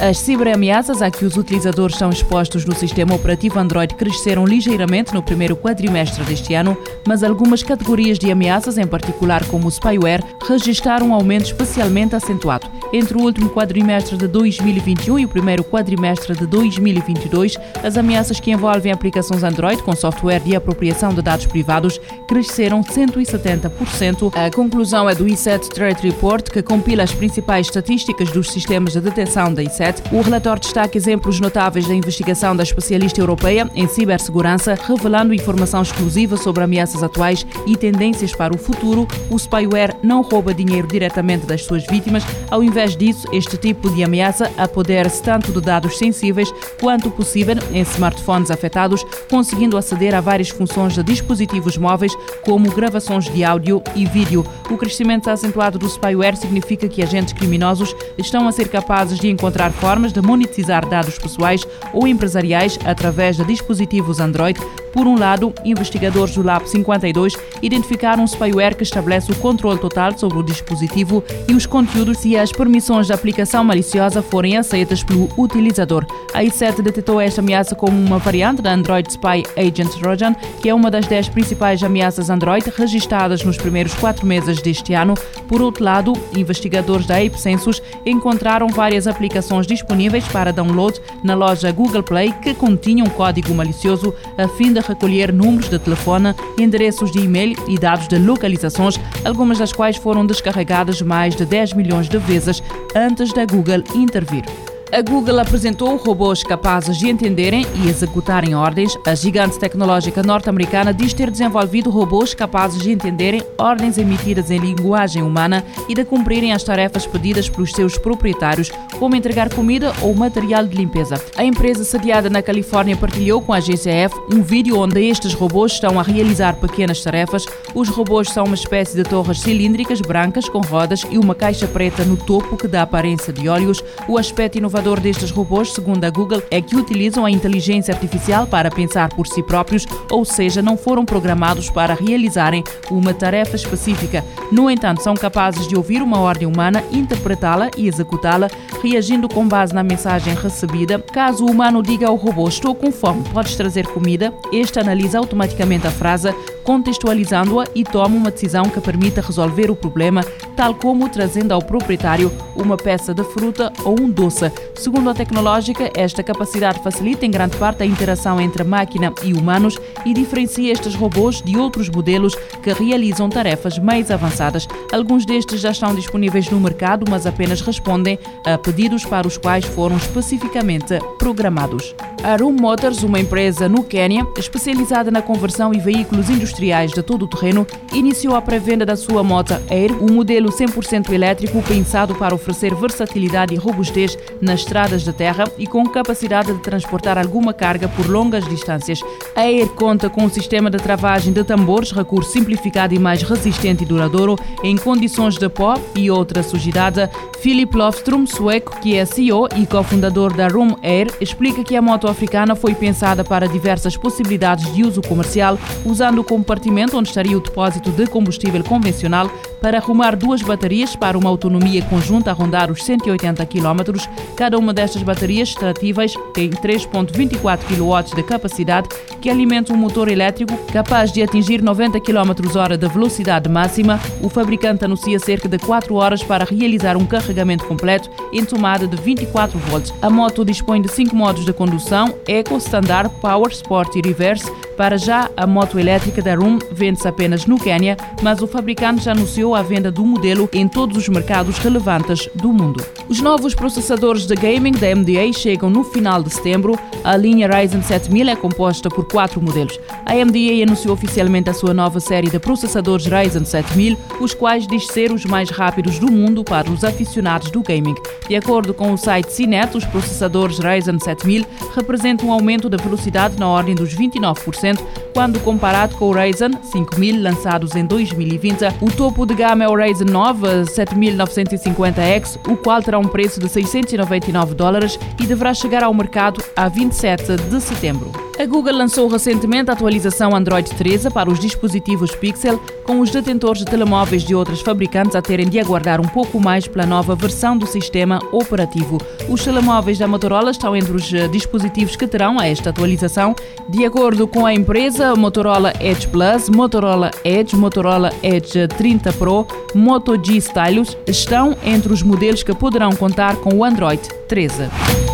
As ciberameaças a que os utilizadores são expostos no sistema operativo Android cresceram ligeiramente no primeiro quadrimestre deste ano, mas algumas categorias de ameaças, em particular como o spyware, registraram um aumento especialmente acentuado. Entre o último quadrimestre de 2021 e o primeiro quadrimestre de 2022, as ameaças que envolvem aplicações Android com software de apropriação de dados privados cresceram 170%. A conclusão é do ISET Threat Report, que compila as principais estatísticas dos sistemas de detecção da ISET. O relatório destaca exemplos notáveis da investigação da especialista europeia em cibersegurança, revelando informação exclusiva sobre ameaças atuais e tendências para o futuro. O spyware não rouba dinheiro diretamente das suas vítimas, ao invés disso, este tipo de ameaça apodera-se tanto de dados sensíveis quanto possível em smartphones afetados, conseguindo aceder a várias funções de dispositivos móveis, como gravações de áudio e vídeo. O crescimento acentuado do spyware significa que agentes criminosos estão a ser capazes de encontrar formas de monetizar dados pessoais ou empresariais através de dispositivos Android. Por um lado, investigadores do Lab 52 identificaram um spyware que estabelece o controle total sobre o dispositivo e os conteúdos e as permissões da aplicação maliciosa forem aceitas pelo utilizador. A i7 detectou esta ameaça como uma variante da Android Spy Agent Trojan, que é uma das 10 principais ameaças Android registradas nos primeiros quatro meses deste ano. Por outro lado, investigadores da Ape Census encontraram várias aplicações disponíveis para download na loja Google Play que continham código malicioso a fim de recolher números de telefone, endereços de e-mail e dados de localizações, algumas das quais foram descarregadas mais de 10 milhões de vezes antes da Google intervir. A Google apresentou robôs capazes de entenderem e executarem ordens. A gigante tecnológica norte-americana diz ter desenvolvido robôs capazes de entenderem ordens emitidas em linguagem humana e de cumprirem as tarefas pedidas pelos seus proprietários, como entregar comida ou material de limpeza. A empresa sediada na Califórnia partilhou com a agência F um vídeo onde estes robôs estão a realizar pequenas tarefas. Os robôs são uma espécie de torres cilíndricas brancas com rodas e uma caixa preta no topo que dá aparência de olhos. O aspecto inovador inovador destes robôs, segundo a Google, é que utilizam a inteligência artificial para pensar por si próprios, ou seja, não foram programados para realizarem uma tarefa específica. No entanto, são capazes de ouvir uma ordem humana, interpretá-la e executá-la, reagindo com base na mensagem recebida. Caso o humano diga ao robô: Estou com fome, podes trazer comida? Este analisa automaticamente a frase, contextualizando-a e toma uma decisão que permita resolver o problema, tal como trazendo ao proprietário uma peça de fruta ou um doce. Segundo a tecnológica, esta capacidade facilita em grande parte a interação entre máquina e humanos e diferencia estes robôs de outros modelos que realizam tarefas mais avançadas. Alguns destes já estão disponíveis no mercado, mas apenas respondem a pedidos para os quais foram especificamente programados. A Motors, uma empresa no Quênia especializada na conversão e veículos industriais de todo o terreno, iniciou a pré-venda da sua moto Air, um modelo 100% elétrico pensado para oferecer versatilidade e robustez nas estradas de terra e com capacidade de transportar alguma carga por longas distâncias. A Air conta com um sistema de travagem de tambores, recurso simplificado e mais resistente e duradouro em condições de pó e outra sujidade. Philip Lofstrom, sueco, que é CEO e cofundador da Room Air, explica que a moto africana foi pensada para diversas possibilidades de uso comercial, usando o compartimento onde estaria o depósito de combustível convencional para arrumar duas baterias para uma autonomia conjunta a rondar os 180 km. Cada uma destas baterias extratíveis tem 3.24 kW de capacidade que alimenta um motor elétrico capaz de atingir 90 km/h de velocidade máxima. O fabricante anuncia cerca de 4 horas para realizar um carregamento completo em tomada de 24 volts. A moto dispõe de 5 modos de condução: Eco, Standard, Power, Sport e Reverse. Para já, a moto elétrica da Room vende-se apenas no Quênia, mas o fabricante já anunciou a venda do modelo em todos os mercados relevantes do mundo. Os novos processadores de gaming da AMD chegam no final de setembro. A linha Ryzen 7000 é composta por quatro modelos. A AMD anunciou oficialmente a sua nova série de processadores Ryzen 7000, os quais diz ser os mais rápidos do mundo para os aficionados do gaming. De acordo com o site CNET, os processadores Ryzen 7000 representam um aumento da velocidade na ordem dos 29% quando comparado com o Ryzen 5000 lançados em 2020. O topo de gama é o 9 7950X, o qual terá um preço de 699 dólares e deverá chegar ao mercado a 27 de setembro. A Google lançou recentemente a atualização Android 13 para os dispositivos Pixel, com os detentores de telemóveis de outras fabricantes a terem de aguardar um pouco mais pela nova versão do sistema operativo. Os telemóveis da Motorola estão entre os eh, dispositivos que terão esta atualização. De acordo com a empresa, Motorola Edge Plus, Motorola Edge, Motorola Edge 30 Pro, Moto G Stylus estão entre os modelos que poderão contar com o Android 13.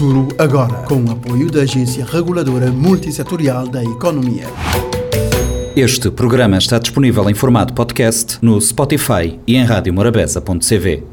Futuro agora, com o apoio da Agência Reguladora Multissetorial da Economia. Este programa está disponível em formato podcast no Spotify e em radiomorabeza.cv.